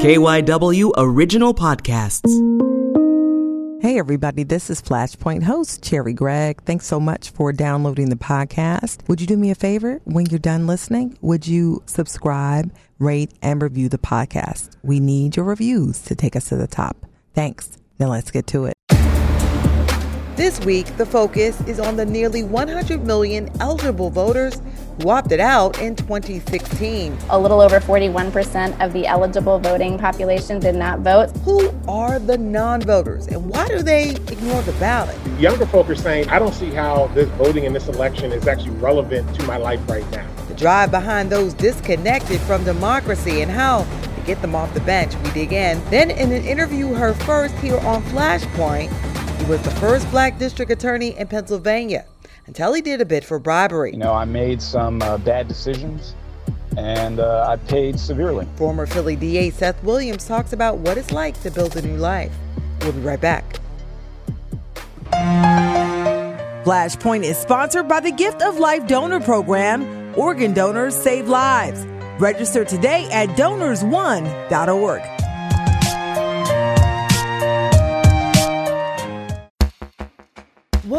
KYW Original Podcasts. Hey, everybody, this is Flashpoint host Cherri Gregg. Thanks so much for downloading the podcast. Would you do me a favor when you're done listening? Would you subscribe, rate, and review the podcast? We need your reviews to take us to the top. Thanks. Now let's get to it. This week, the focus is on the nearly 100 million eligible voters who opted out in 2016. A little over 41% of the eligible voting population did not vote. Who are the non voters and why do they ignore the ballot? Younger folk are saying, I don't see how this voting in this election is actually relevant to my life right now. The drive behind those disconnected from democracy and how to get them off the bench, we dig in. Then, in an interview, her first here on Flashpoint, he was the first black district attorney in Pennsylvania until he did a bit for bribery. You know, I made some uh, bad decisions and uh, I paid severely. Former Philly DA Seth Williams talks about what it's like to build a new life. We'll be right back. Flashpoint is sponsored by the Gift of Life Donor Program. Organ donors save lives. Register today at donors1.org.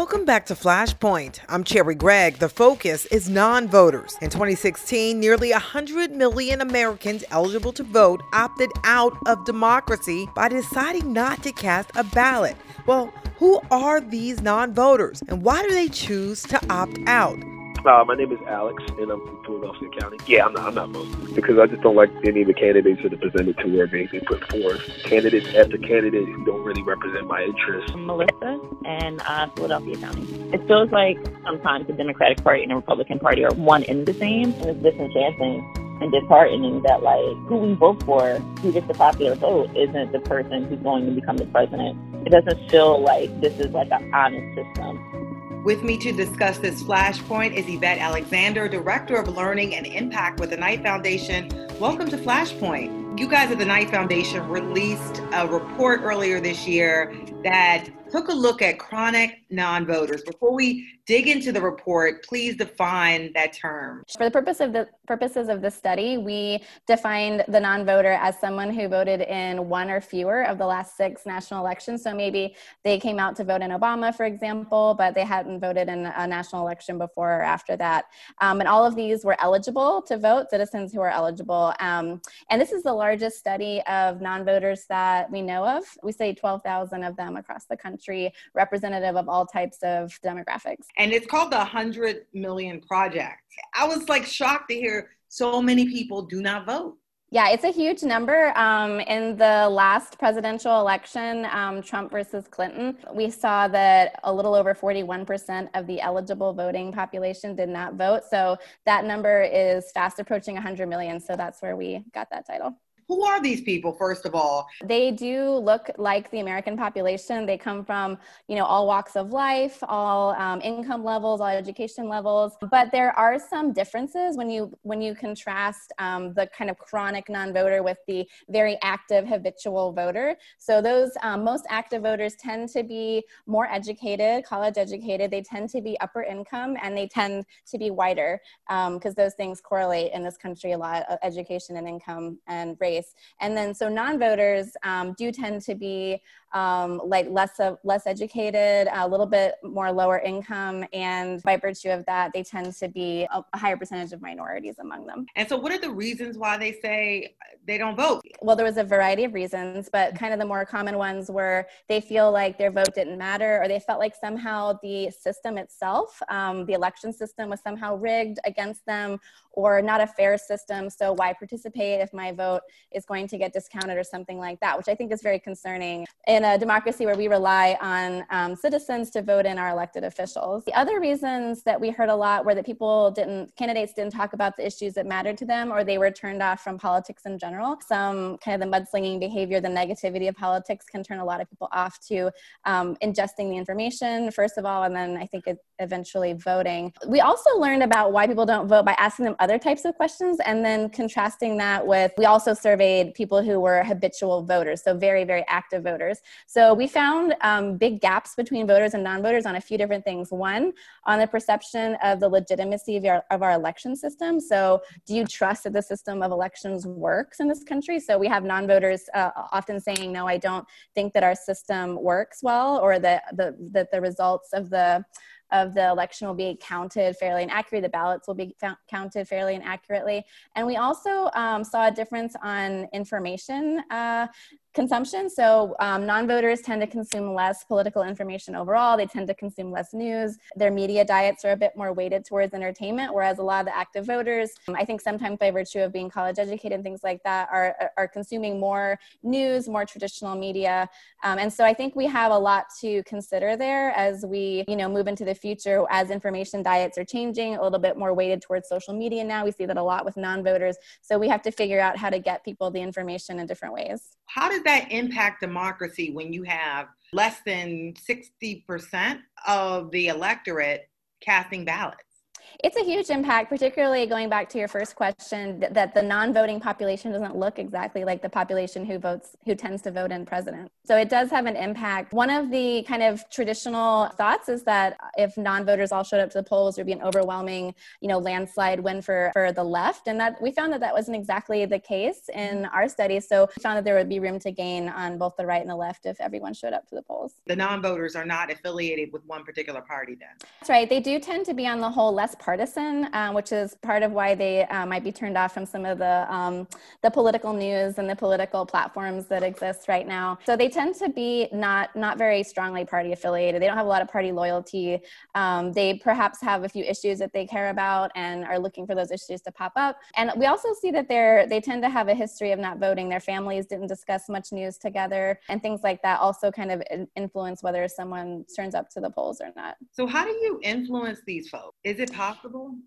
Welcome back to Flashpoint. I'm Cherri Gregg. The focus is non voters. In 2016, nearly 100 million Americans eligible to vote opted out of democracy by deciding not to cast a ballot. Well, who are these non voters and why do they choose to opt out? Uh, my name is Alex, and I'm from Philadelphia County. Yeah, I'm not, I'm not voting because I just don't like any of the candidates that are presented to where they, put forth candidates after candidate who don't really represent my interests. I'm Melissa, and uh, Philadelphia County. It feels like sometimes the Democratic Party and the Republican Party are one in the same, and it's disenchanting and disheartening that like who we vote for, who gets the popular vote, isn't the person who's going to become the president. It doesn't feel like this is like an honest system. With me to discuss this flashpoint is Evette Alexander, Director of Learning and Impact with the Knight Foundation. Welcome to Flashpoint. You guys at the Knight Foundation released a report earlier this year that took a look at chronic non voters. Before we dig into the report, please define that term. For the purpose of the purposes of the study, we defined the non-voter as someone who voted in one or fewer of the last six national elections. So maybe they came out to vote in Obama, for example, but they hadn't voted in a national election before or after that. Um, and all of these were eligible to vote, citizens who are eligible. Um, and this is the largest study of non-voters that we know of. We say 12,000 of them across the country, representative of all types of demographics and it's called the 100 Million Project. I was like shocked to hear so many people do not vote. Yeah, it's a huge number. Um, in the last presidential election, um, Trump versus Clinton, we saw that a little over 41% of the eligible voting population did not vote. So that number is fast approaching 100 million. So that's where we got that title. Who are these people, first of all? They do look like the American population. They come from, you know, all walks of life, all um, income levels, all education levels. But there are some differences when you when you contrast um, the kind of chronic non-voter with the very active habitual voter. So those um, most active voters tend to be more educated, college educated. They tend to be upper income, and they tend to be whiter because um, those things correlate in this country a lot: of education and income and race. And then so non-voters um, do tend to be um, like less of, less educated, a little bit more lower income, and by virtue of that, they tend to be a, a higher percentage of minorities among them. And so, what are the reasons why they say they don't vote? Well, there was a variety of reasons, but kind of the more common ones were they feel like their vote didn't matter, or they felt like somehow the system itself, um, the election system, was somehow rigged against them, or not a fair system. So why participate if my vote is going to get discounted or something like that? Which I think is very concerning. And in a democracy where we rely on um, citizens to vote in our elected officials. The other reasons that we heard a lot were that people didn't, candidates didn't talk about the issues that mattered to them or they were turned off from politics in general. Some kind of the mudslinging behavior, the negativity of politics can turn a lot of people off to um, ingesting the information, first of all, and then I think eventually voting. We also learned about why people don't vote by asking them other types of questions and then contrasting that with, we also surveyed people who were habitual voters, so very, very active voters. So we found um, big gaps between voters and non-voters on a few different things. One, on the perception of the legitimacy of our, of our election system. So do you trust that the system of elections works in this country? So we have non-voters uh, often saying, "No, I don't think that our system works well, or that the that the results of the of the election will be counted fairly and accurately. The ballots will be counted fairly and accurately. And we also um, saw a difference on information uh, consumption. So um, non-voters tend to consume less political information overall. They tend to consume less news. Their media diets are a bit more weighted towards entertainment, whereas a lot of the active voters, um, I think sometimes by virtue of being college educated and things like that, are, are consuming more news, more traditional media. Um, and so I think we have a lot to consider there as we, you know, move into the future as information diets are changing, a little bit more weighted towards social media now. We see that a lot with non-voters. So we have to figure out how to get people the information in different ways. How does that impact democracy when you have less than 60% of the electorate casting ballots? It's a huge impact, particularly going back to your first question that, that the non-voting population doesn't look exactly like the population who votes, who tends to vote in president. So it does have an impact. One of the kind of traditional thoughts is that if non-voters all showed up to the polls, there'd be an overwhelming, you know, landslide win for for the left, and that we found that that wasn't exactly the case in mm-hmm. our study. So we found that there would be room to gain on both the right and the left if everyone showed up to the polls. The non-voters are not affiliated with one particular party, then. That's right. They do tend to be on the whole less partisan, uh, which is part of why they uh, might be turned off from some of the um, the political news and the political platforms that exist right now. So they tend to be not not very strongly party affiliated. They don't have a lot of party loyalty. Um, they perhaps have a few issues that they care about and are looking for those issues to pop up. And we also see that they're they tend to have a history of not voting. Their families didn't discuss much news together, and things like that also kind of influence whether someone turns up to the polls or not. So how do you influence these folks? Is it possible?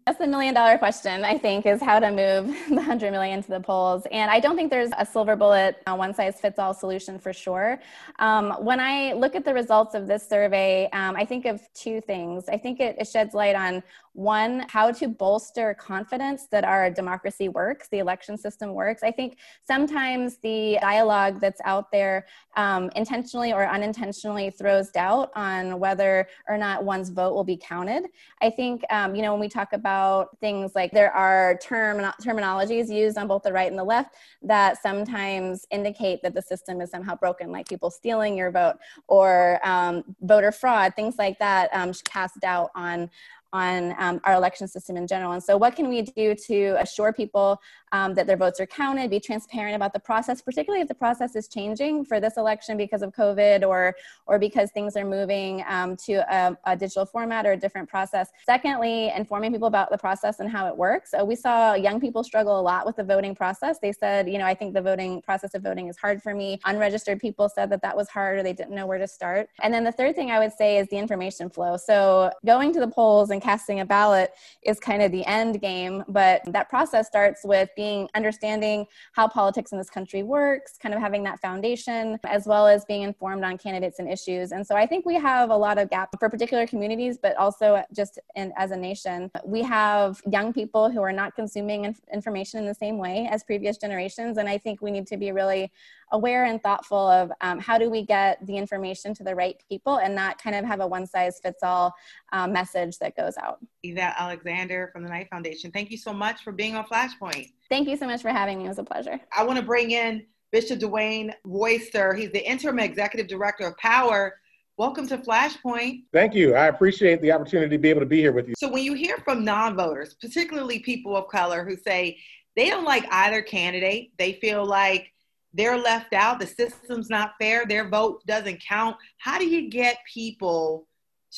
That's the million dollar question, I think, is how to move the 100 million to the polls. And I don't think there's a silver bullet, uh, one size fits all solution for sure. Um, when I look at the results of this survey, um, I think of two things. I think it, it sheds light on one, how to bolster confidence that our democracy works, the election system works. I think sometimes the dialogue that's out there um, intentionally or unintentionally throws doubt on whether or not one's vote will be counted. I think, um, you know, when we talk about things like there are term terminologies used on both the right and the left that sometimes indicate that the system is somehow broken, like people stealing your vote or um, voter fraud, things like that um, cast doubt on on um, our election system in general. And so, what can we do to assure people um, that their votes are counted, be transparent about the process, particularly if the process is changing for this election because of COVID or, or because things are moving um, to a, a, digital format or a different process. Secondly, informing people about the process and how it works. Uh, we saw young people struggle a lot with the voting process. They said, you know, I think the voting process of voting is hard for me. Unregistered people said that that was hard or they didn't know where to start. And then the third thing I would say is the information flow. So going to the polls and casting a ballot is kind of the end game, but that process starts with being being understanding how politics in this country works, kind of having that foundation, as well as being informed on candidates and issues. And so I think we have a lot of gaps for particular communities, but also just in, as a nation. We have young people who are not consuming inf- information in the same way as previous generations. And I think we need to be really aware and thoughtful of um, how do we get the information to the right people and not kind of have a one size fits all um, message that goes out. Evette Alexander from the Knight Foundation, thank you so much for being on Flashpoint. Thank you so much for having me. It was a pleasure. I want to bring in Bishop Dwayne Royster. He's the interim executive director of Power. Welcome to Flashpoint. Thank you. I appreciate the opportunity to be able to be here with you. So, when you hear from non voters, particularly people of color who say they don't like either candidate, they feel like they're left out, the system's not fair, their vote doesn't count, how do you get people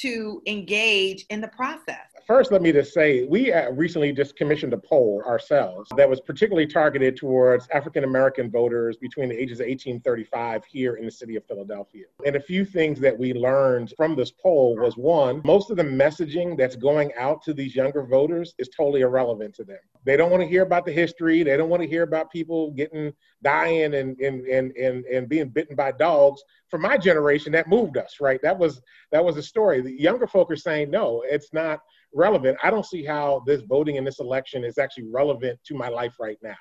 to engage in the process? First, let me just say we uh, recently just commissioned a poll ourselves that was particularly targeted towards African American voters between the ages of 18 35 here in the city of Philadelphia. And a few things that we learned from this poll was one, most of the messaging that's going out to these younger voters is totally irrelevant to them. They don't want to hear about the history, they don't want to hear about people getting dying and and and and, and being bitten by dogs. For my generation, that moved us, right? That was that was a story. The younger folk are saying, no, it's not relevant. I don't see how this voting in this election is actually relevant to my life right now.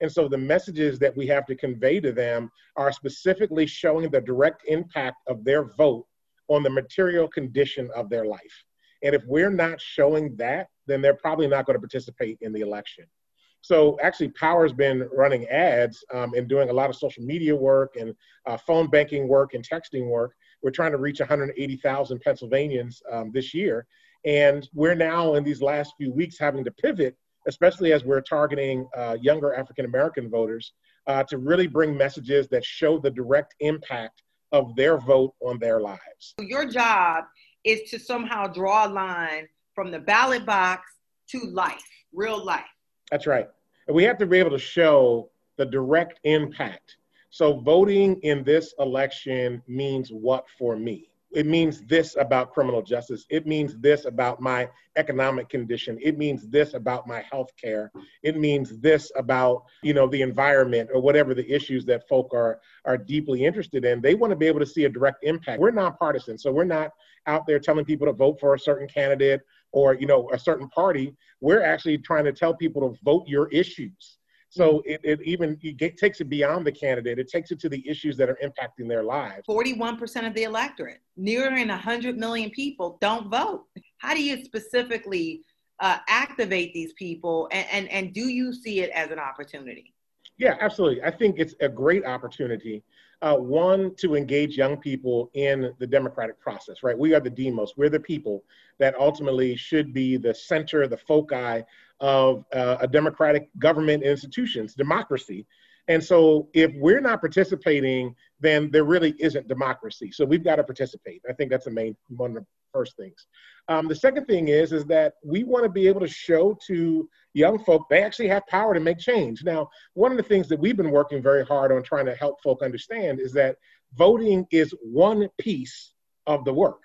And so the messages that we have to convey to them are specifically showing the direct impact of their vote on the material condition of their life. And if we're not showing that, then they're probably not going to participate in the election. So actually, Power's been running ads um, and doing a lot of social media work and uh, phone banking work and texting work. We're trying to reach 180,000 Pennsylvanians um, this year. And we're now in these last few weeks having to pivot, especially as we're targeting uh, younger African American voters, uh, to really bring messages that show the direct impact of their vote on their lives. Your job is to somehow draw a line from the ballot box to life, real life. That's right. And we have to be able to show the direct impact. So voting in this election means what for me? It means this about criminal justice. It means this about my economic condition. It means this about my health care. It means this about, you know, the environment or whatever the issues that folk are are deeply interested in. They want to be able to see a direct impact. We're nonpartisan, so we're not out there telling people to vote for a certain candidate or, you know, a certain party. We're actually trying to tell people to vote your issues so it, it even it get, takes it beyond the candidate. It takes it to the issues that are impacting their lives. 41% of the electorate, nearing 100 million people, don't vote. How do you specifically uh, activate these people and, and, and do you see it as an opportunity? Yeah, absolutely. I think it's a great opportunity. Uh, one, to engage young people in the democratic process, right? We are the demos, we're the people that ultimately should be the center, the foci of uh, a democratic government institutions, democracy. And so if we're not participating, then there really isn't democracy. So we've got to participate. I think that's the main one of the first things. Um, the second thing is, is that we want to be able to show to young folk they actually have power to make change. Now, one of the things that we've been working very hard on trying to help folk understand is that voting is one piece of the work.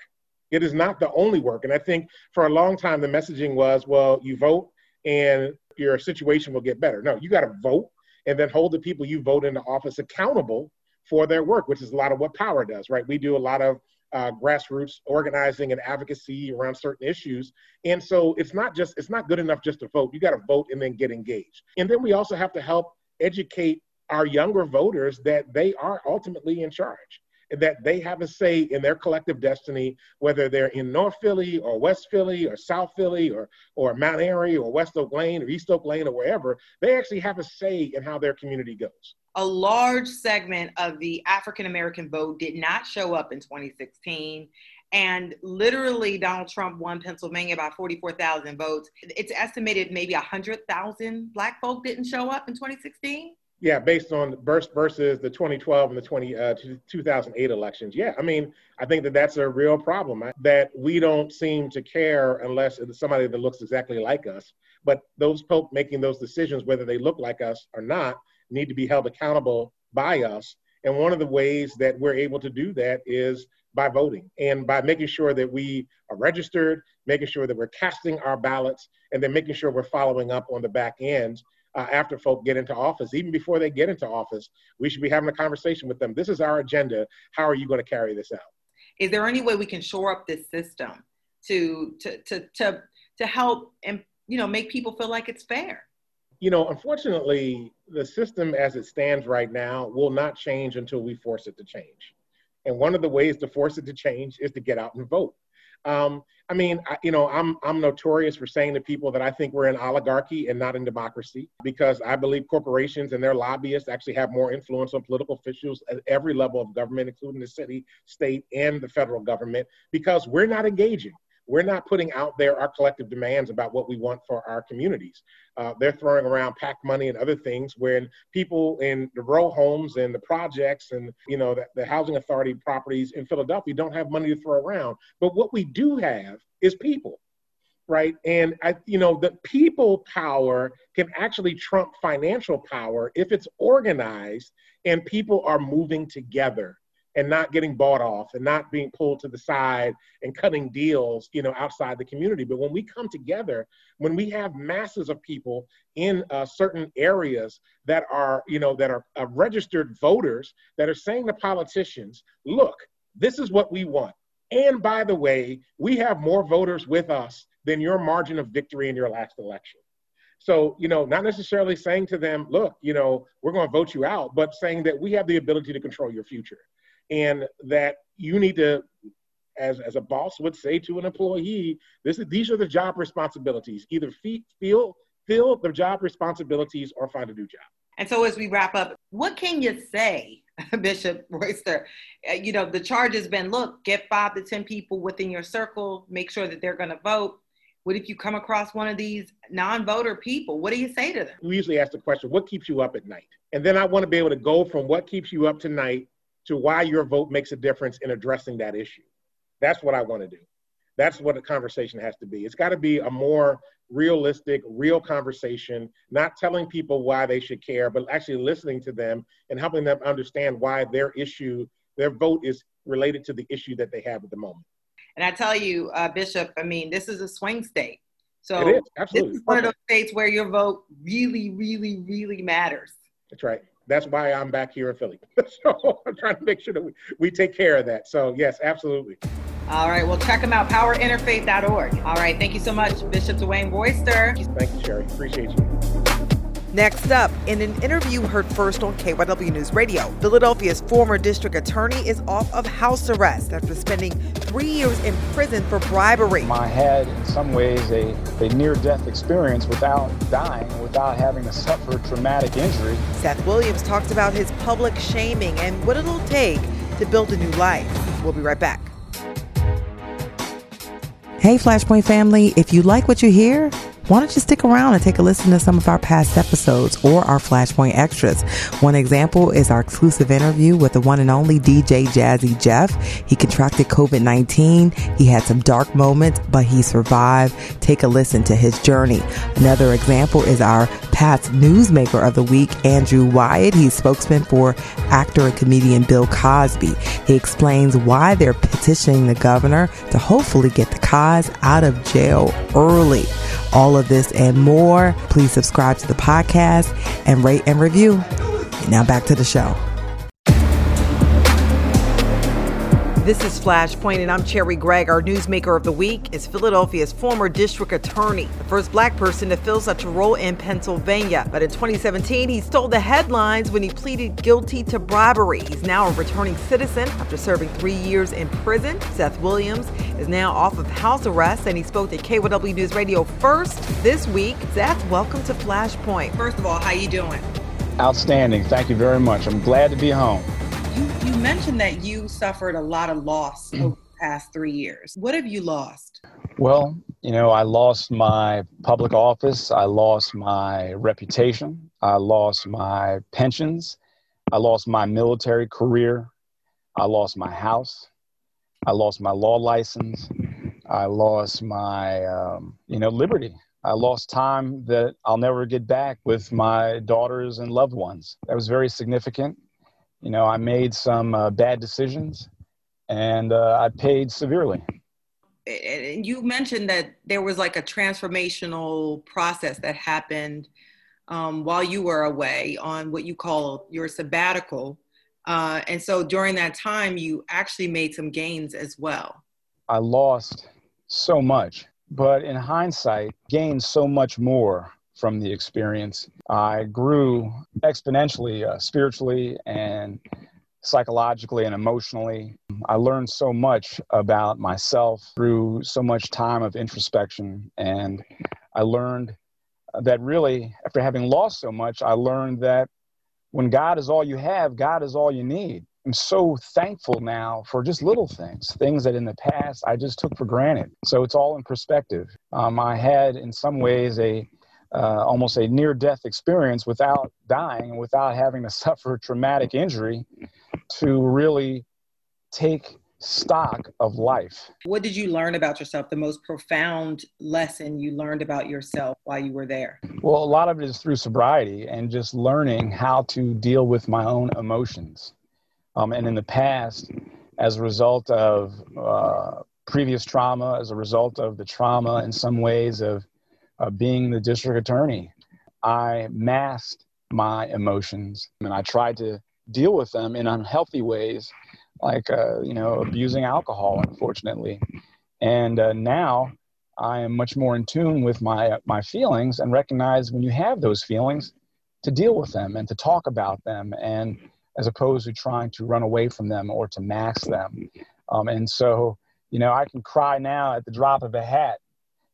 It is not the only work. And I think for a long time, the messaging was, well, you vote and your situation will get better. No, you got to vote and then hold the people you vote into office accountable for their work, which is a lot of what power does, right? We do a lot of uh, grassroots organizing and advocacy around certain issues. And so it's not just, it's not good enough just to vote. You got to vote and then get engaged. And then we also have to help educate our younger voters that they are ultimately in charge and that they have a say in their collective destiny, whether they're in North Philly or West Philly or South Philly or, or Mount Airy or West Oak Lane or East Oak Lane or wherever, they actually have a say in how their community goes. A large segment of the African American vote did not show up in 2016. And literally, Donald Trump won Pennsylvania by 44,000 votes. It's estimated maybe 100,000 Black folk didn't show up in 2016. Yeah, based on versus the 2012 and the 20 uh, 2008 elections. Yeah, I mean, I think that that's a real problem that we don't seem to care unless it's somebody that looks exactly like us. But those folk making those decisions, whether they look like us or not, need to be held accountable by us. And one of the ways that we're able to do that is by voting and by making sure that we are registered, making sure that we're casting our ballots, and then making sure we're following up on the back end uh, after folk get into office, even before they get into office, we should be having a conversation with them. This is our agenda. How are you going to carry this out? Is there any way we can shore up this system to to to to to help and you know make people feel like it's fair? You know, unfortunately, the system as it stands right now will not change until we force it to change. And one of the ways to force it to change is to get out and vote. Um, I mean, I, you know, I'm I'm notorious for saying to people that I think we're in oligarchy and not in democracy because I believe corporations and their lobbyists actually have more influence on political officials at every level of government, including the city, state, and the federal government, because we're not engaging we're not putting out there our collective demands about what we want for our communities. Uh, they're throwing around PAC money and other things when people in the row homes and the projects and you know the, the housing authority properties in Philadelphia don't have money to throw around. But what we do have is people right? And I, you know, the people power can actually trump financial power if it's organized and people are moving together and not getting bought off and not being pulled to the side and cutting deals you know outside the community. But when we come together when we have masses of people in uh, certain areas that are you know that are uh, registered voters that are saying to politicians look this is what we want. And by the way we have more voters with us than your margin of victory in your last election. So, you know, not necessarily saying to them, look, you know, we're going to vote you out, but saying that we have the ability to control your future and that you need to as, as a boss would say to an employee, this is, these are the job responsibilities. Either feel fill the job responsibilities or find a new job. And so, as we wrap up, what can you say, Bishop Royster? Uh, you know, the charge has been look, get five to 10 people within your circle, make sure that they're going to vote. What if you come across one of these non voter people? What do you say to them? We usually ask the question, what keeps you up at night? And then I want to be able to go from what keeps you up tonight to why your vote makes a difference in addressing that issue. That's what I want to do. That's what the conversation has to be. It's got to be a more realistic, real conversation, not telling people why they should care, but actually listening to them and helping them understand why their issue, their vote is related to the issue that they have at the moment. And I tell you, uh, Bishop, I mean, this is a swing state. So it is, absolutely. this is one of those states where your vote really, really, really matters. That's right. That's why I'm back here in Philly. so I'm trying to make sure that we, we take care of that. So yes, absolutely. All right. Well, check them out, powerinterfaith.org. All right. Thank you so much, Bishop Dwayne Royster. Thank you, Sherry. Appreciate you. Next up, in an interview heard first on KYW News Radio, Philadelphia's former district attorney is off of house arrest after spending three years in prison for bribery. I had, in some ways, a, a near death experience without dying, without having to suffer traumatic injury. Seth Williams talks about his public shaming and what it'll take to build a new life. We'll be right back. Hey, Flashpoint family, if you like what you hear, why don't you stick around and take a listen to some of our past episodes or our Flashpoint extras? One example is our exclusive interview with the one and only DJ Jazzy Jeff. He contracted COVID 19. He had some dark moments, but he survived. Take a listen to his journey. Another example is our past newsmaker of the week, Andrew Wyatt. He's spokesman for actor and comedian Bill Cosby. He explains why they're petitioning the governor to hopefully get the Cos out of jail early all of this and more, please subscribe to the podcast and rate and review. And now back to the show. This is Flashpoint, and I'm Cherri Gregg. Our newsmaker of the week is Philadelphia's former district attorney, the first black person to fill such a role in Pennsylvania. But in 2017, he stole the headlines when he pleaded guilty to bribery. He's now a returning citizen after serving three years in prison. Seth Williams is now off of house arrest, and he spoke to KYW News Radio first this week. Seth, welcome to Flashpoint. First of all, how you doing? Outstanding. Thank you very much. I'm glad to be home. You, you mentioned that you suffered a lot of loss over the past three years. What have you lost? Well, you know, I lost my public office. I lost my reputation. I lost my pensions. I lost my military career. I lost my house. I lost my law license. I lost my, um, you know, liberty. I lost time that I'll never get back with my daughters and loved ones. That was very significant you know, I made some uh, bad decisions and uh, I paid severely. And you mentioned that there was like a transformational process that happened um, while you were away on what you call your sabbatical. Uh, and so during that time, you actually made some gains as well. I lost so much, but in hindsight, gained so much more from the experience. I grew exponentially uh, spiritually and psychologically and emotionally. I learned so much about myself through so much time of introspection. And I learned that really, after having lost so much, I learned that when God is all you have, God is all you need. I'm so thankful now for just little things, things that in the past I just took for granted. So it's all in perspective. Um, I had, in some ways, a uh, almost a near death experience without dying and without having to suffer traumatic injury to really take stock of life. What did you learn about yourself? The most profound lesson you learned about yourself while you were there? Well, a lot of it is through sobriety and just learning how to deal with my own emotions. Um, and in the past, as a result of uh, previous trauma, as a result of the trauma in some ways of uh, being the district attorney. I masked my emotions and I tried to deal with them in unhealthy ways, like, uh, you know, abusing alcohol, unfortunately. And uh, now I am much more in tune with my, my feelings and recognize when you have those feelings to deal with them and to talk about them and as opposed to trying to run away from them or to mask them. Um, and so, you know, I can cry now at the drop of a hat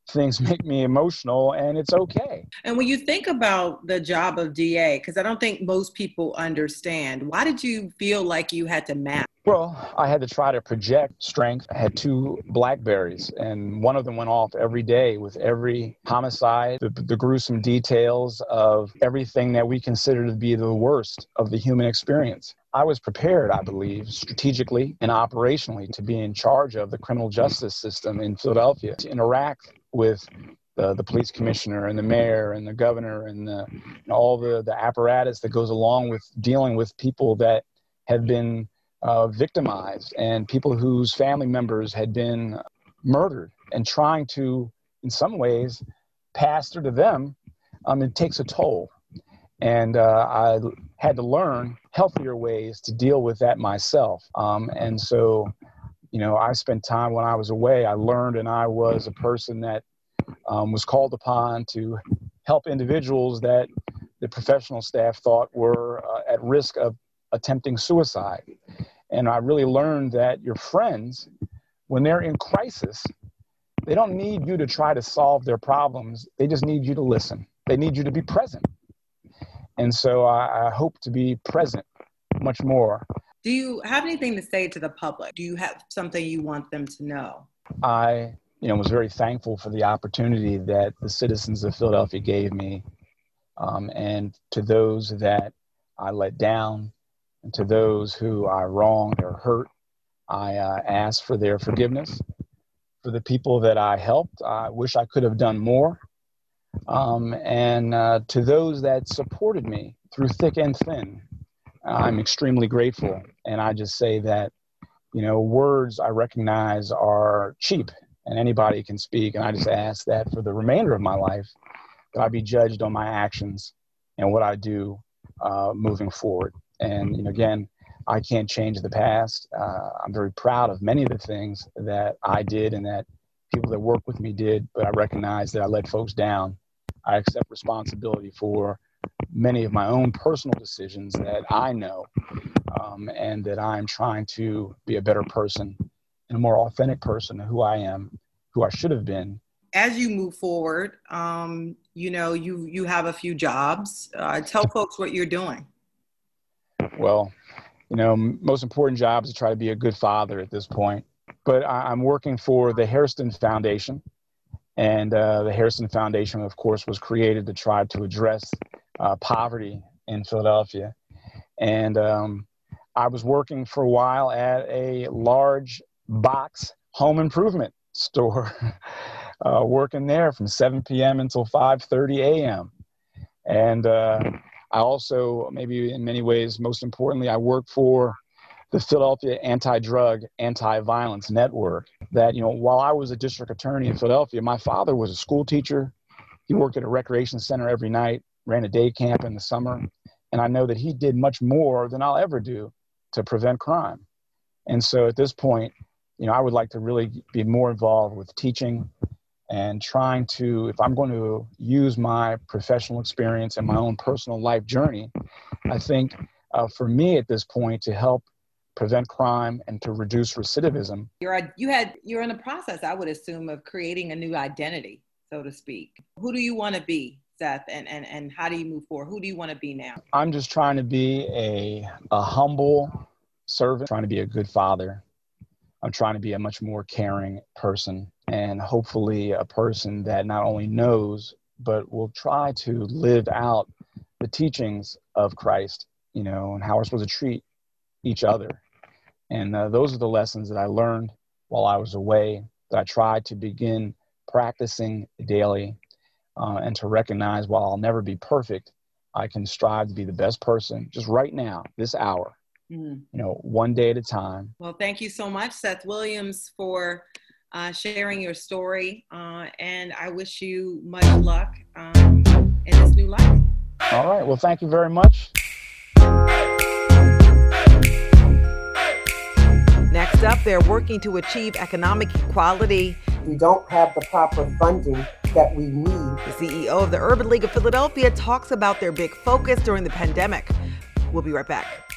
things make me emotional and it's okay. And when you think about the job of DA, because I don't think most people understand, why did you feel like you had to map? Well, I had to try to project strength. I had two Blackberries, and one of them went off every day with every homicide, the, the, gruesome details of everything that we consider to be the worst of the human experience. I was prepared, I believe, strategically and operationally to be in charge of the criminal justice system in Philadelphia, to interact with the, the police commissioner and the mayor and the governor and, the, and all the, the apparatus that goes along with dealing with people that have been uh, victimized and people whose family members had been murdered and trying to, in some ways, pastor to them, um, it takes a toll. And uh, I had to learn healthier ways to deal with that myself. Um, and so, you know, I spent time when I was away, I learned and I was a person that um, was called upon to help individuals that the professional staff thought were uh, at risk of attempting suicide. And I really learned that your friends, when they're in crisis, they don't need you to try to solve their problems. They just need you to listen. They need you to be present. And so I, I hope to be present much more. Do you have anything to say to the public? Do you have something you want them to know? I, you know, was very thankful for the opportunity that the citizens of Philadelphia gave me, um, and to those that I let down, and to those who I wronged or hurt, I uh, ask for their forgiveness. For the people that I helped, I wish I could have done more. Um, and uh, to those that supported me through thick and thin, I'm extremely grateful. And I just say that, you know, words I recognize are cheap and anybody can speak. And I just ask that for the remainder of my life, that I be judged on my actions and what I do uh, moving forward. And you know, again, I can't change the past. Uh, I'm very proud of many of the things that I did and that people that work with me did, but I recognize that I let folks down. I accept responsibility for many of my own personal decisions that I know, um, and that I'm trying to be a better person and a more authentic person of who I am, who I should have been. As you move forward, um, you know you you have a few jobs. Uh, tell folks what you're doing. Well, you know, most important job is to try to be a good father at this point. But I, am working for the Hairston Foundation, and uh, the Harrison Foundation, of course, was created to try to address uh, poverty in Philadelphia. And um, I was working for a while at a large box home improvement store, uh, working there from 7 p.m. until 5:30 a.m. And uh, I also, maybe in many ways, most importantly, I work for the Philadelphia Anti-Drug, Anti-Violence Network. That you know, while I was a district attorney in Philadelphia, my father was a school teacher. He worked at a recreation center every night, ran a day camp in the summer, and I know that he did much more than I'll ever do to prevent crime. And so, at this point, you know, I would like to really be more involved with teaching and trying to, if I'm going to use my professional experience and my own personal life journey, I think uh, for me at this point to help prevent crime and to reduce recidivism. You're you had you're in the process, I would assume, of creating a new identity, so to speak. Who do you want to be, And and and how do you move forward? Who do you want to be now? I'm just trying to be a a humble servant, trying to be a good father. I'm trying to be a much more caring person and hopefully a person that not only knows but will try to live out the teachings of Christ, you know, and how we're supposed to treat each other. And uh, those are the lessons that I learned while I was away that I tried to begin practicing daily uh, and to recognize while I'll never be perfect, I can strive to be the best person just right now, this hour, mm. you know, one day at a time. Well, thank you so much, Seth Williams, for uh, sharing your story. Uh, and I wish you much luck um, in this new life. All right. Well, thank you very much. Next up, they're working to achieve economic equality. We don't have the proper funding that we need. The CEO of the Urban League of Philadelphia talks about their big focus during the pandemic. We'll be right back.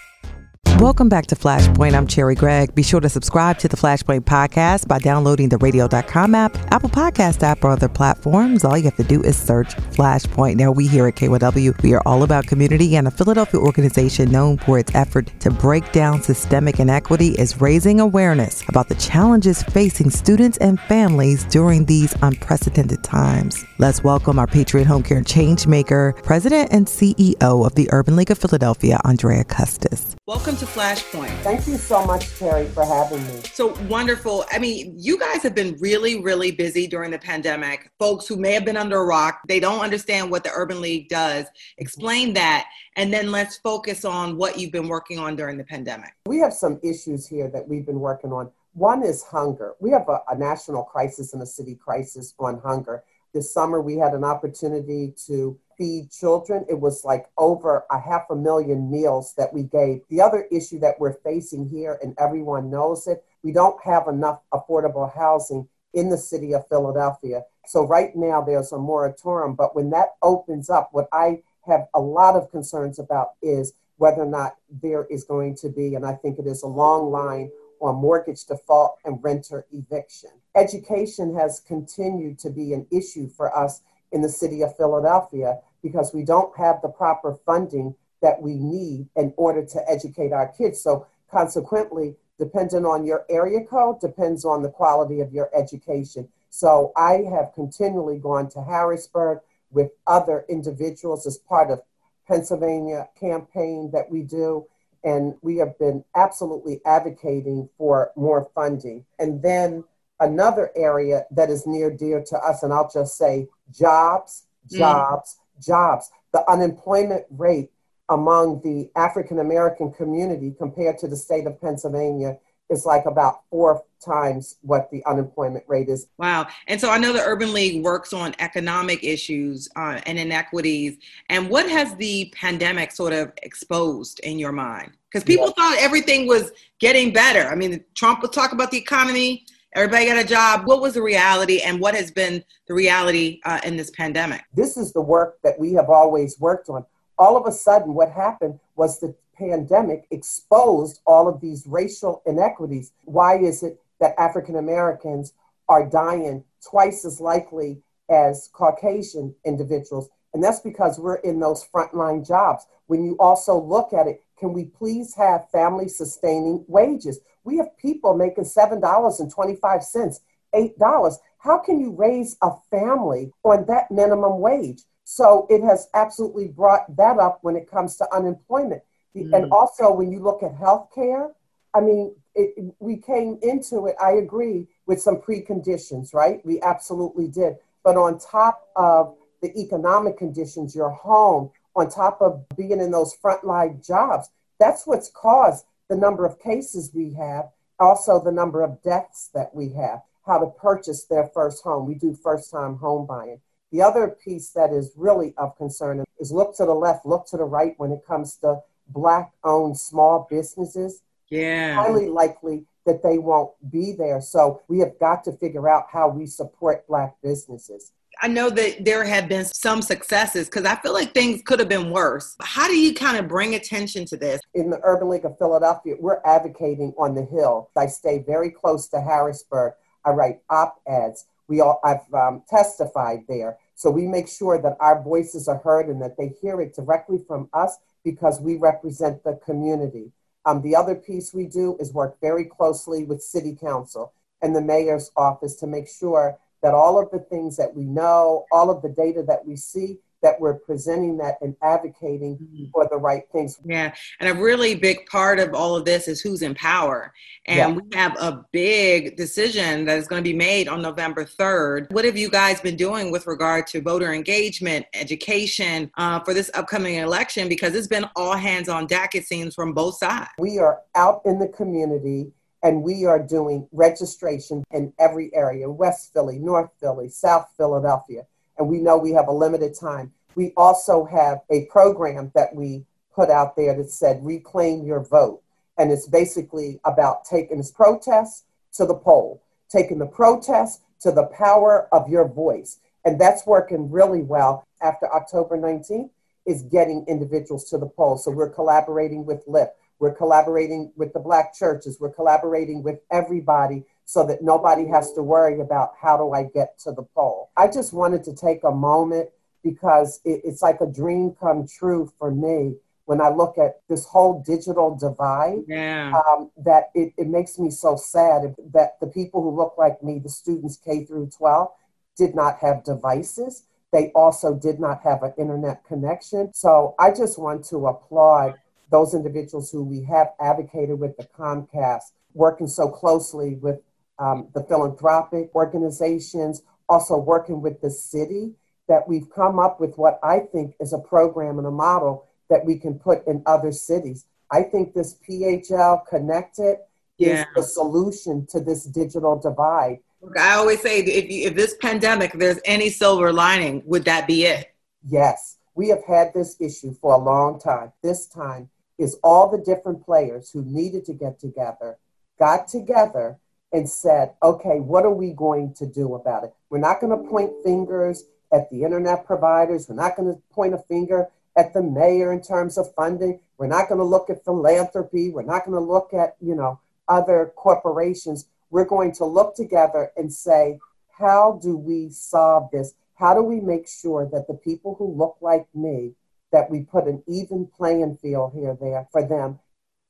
Welcome back to Flashpoint. I'm Cherri Gregg. Be sure to subscribe to the Flashpoint podcast by downloading the radio.com app, Apple Podcast app, or other platforms. All you have to do is search Flashpoint. Now, we here at KYW, we are all about community, and a Philadelphia organization known for its effort to break down systemic inequity is raising awareness about the challenges facing students and families during these unprecedented times. Let's welcome our Patriot Home Care Changemaker, President and CEO of the Urban League of Philadelphia, Andrea Custis. Welcome to Flashpoint. Thank you so much, Terry, for having me. So wonderful. I mean, you guys have been really, really busy during the pandemic. Folks who may have been under a rock, they don't understand what the Urban League does. Explain that. And then let's focus on what you've been working on during the pandemic. We have some issues here that we've been working on. One is hunger. We have a, a national crisis and a city crisis on hunger. This summer, we had an opportunity to feed children. It was like over a half a million meals that we gave. The other issue that we're facing here, and everyone knows it, we don't have enough affordable housing in the city of Philadelphia. So right now there's a moratorium, but when that opens up, what I have a lot of concerns about is whether or not there is going to be, and I think it is a long line on mortgage default and renter eviction. Education has continued to be an issue for us in the city of Philadelphia because we don't have the proper funding that we need in order to educate our kids. So consequently, depending on your area code, depends on the quality of your education. So I have continually gone to Harrisburg with other individuals as part of Pennsylvania campaign that we do. And we have been absolutely advocating for more funding. And then another area that is near dear to us, and I'll just say jobs, mm. jobs, mm. jobs. The unemployment rate among the African American community compared to the state of Pennsylvania is like about four times what the unemployment rate is. Wow. And so I know the Urban League works on economic issues uh, and inequities. And what has the pandemic sort of exposed in your mind? Because people yeah. thought everything was getting better. I mean, Trump would talk about the economy Everybody got a job. What was the reality and what has been the reality uh, in this pandemic? This is the work that we have always worked on. All of a sudden, what happened was the pandemic exposed all of these racial inequities. Why is it that African Americans are dying twice as likely as Caucasian individuals? And that's because we're in those frontline jobs. When you also look at it, can we please have family sustaining wages? We have people making $7.25, $8. How can you raise a family on that minimum wage? So it has absolutely brought that up when it comes to unemployment. Mm. And also, when you look at healthcare, I mean, it, we came into it, I agree, with some preconditions, right? We absolutely did. But on top of the economic conditions, your home, on top of being in those frontline jobs, that's what's caused the number of cases we have, also the number of deaths that we have, how to purchase their first home. We do first time home buying. The other piece that is really of concern is look to the left, look to the right when it comes to Black owned small businesses. Yeah. Highly likely that they won't be there. So we have got to figure out how we support Black businesses. I know that there have been some successes because I feel like things could have been worse. How do you kind of bring attention to this? In the Urban League of Philadelphia, we're advocating on the Hill. I stay very close to Harrisburg. I write op eds. We all, I've um, testified there. So we make sure that our voices are heard and that they hear it directly from us because we represent the community. Um, the other piece we do is work very closely with City Council and the mayor's office to make sure that all of the things that we know, all of the data that we see, that we're presenting that and advocating mm-hmm. for the right things. Yeah. And a really big part of all of this is who's in power. And yeah. we have a big decision that is going to be made on November 3rd. What have you guys been doing with regard to voter engagement, education uh, for this upcoming election? Because it's been all hands on deck, it seems, from both sides. We are out in the community and we are doing registration in every area West Philly, North Philly, South Philadelphia. And we know we have a limited time. We also have a program that we put out there that said reclaim your vote. And it's basically about taking this protest to the poll, taking the protest to the power of your voice. And that's working really well after October 19th is getting individuals to the poll. So we're collaborating with LIFT We're collaborating with the black churches. We're collaborating with everybody so that nobody has to worry about how do I get to the poll. I just wanted to take a moment because it, it's like a dream come true for me when I look at this whole digital divide. Yeah. Um, that it, it makes me so sad that the people who look like me, the students K through 12, did not have devices. They also did not have an internet connection. So I just want to applaud those individuals who we have advocated with the Comcast, working so closely with um, the philanthropic organizations, also working with the city, that we've come up with what I think is a program and a model that we can put in other cities. I think this PHL Connected yeah. is the solution to this digital divide. Look, I always say if, you, if this pandemic, there's any silver lining, would that be it? Yes, we have had this issue for a long time. This time is all the different players who needed to get together, got together and said, okay, what are we going to do about it? We're not going to point fingers at the internet providers. We're not going to point a finger at the mayor in terms of funding. We're not going to look at philanthropy. We're not going to look at, you know, other corporations. We're going to look together and say, how do we solve this? How do we make sure that the people who look like me, that we put an even playing field here there for them?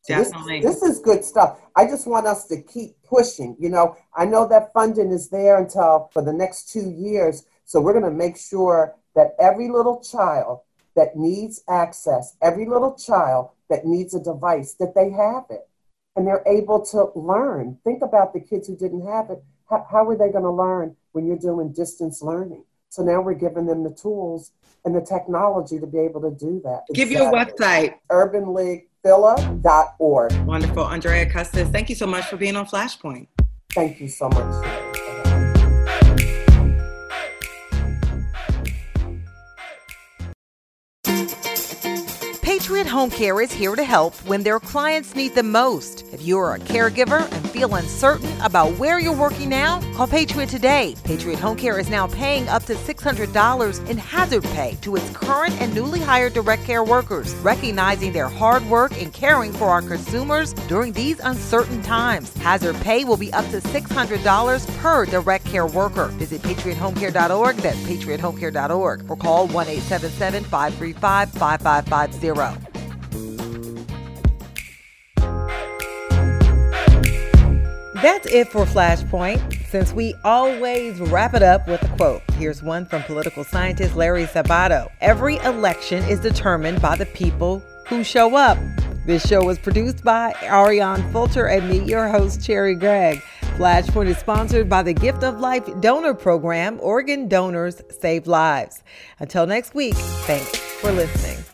Definitely. This, this is good stuff. I just want us to keep pushing. You know, I know that funding is there until for the next two years. So we're going to make sure that every little child that needs access, every little child that needs a device, that they have it and they're able to learn. Think about the kids who didn't have it. How, how are they going to learn when you're doing distance learning? So now we're giving them the tools and the technology to be able to do that. Give exactly. your website. UrbanLeaguePhila.org. Wonderful. Andrea Custis, thank you so much for being on Flashpoint. Thank you so much. Patriot Home Care is here to help when their clients need them most. If you are a caregiver and feel uncertain about where you're working now, call Patriot today. Patriot Home Care is now paying up to $600 in hazard pay to its current and newly hired direct care workers, recognizing their hard work in caring for our consumers during these uncertain times. Hazard pay will be up to $600 per direct care worker. Visit patriothomecare.org, that's patriothomecare.org, or call 1 877 535 5550. That's it for Flashpoint. Since we always wrap it up with a quote, here's one from political scientist Larry Sabato Every election is determined by the people who show up. This show was produced by Ariane Fulcher and me, your host, Cherri Gregg. Flashpoint is sponsored by the Gift of Life Donor Program. Organ donors save lives. Until next week, thanks for listening.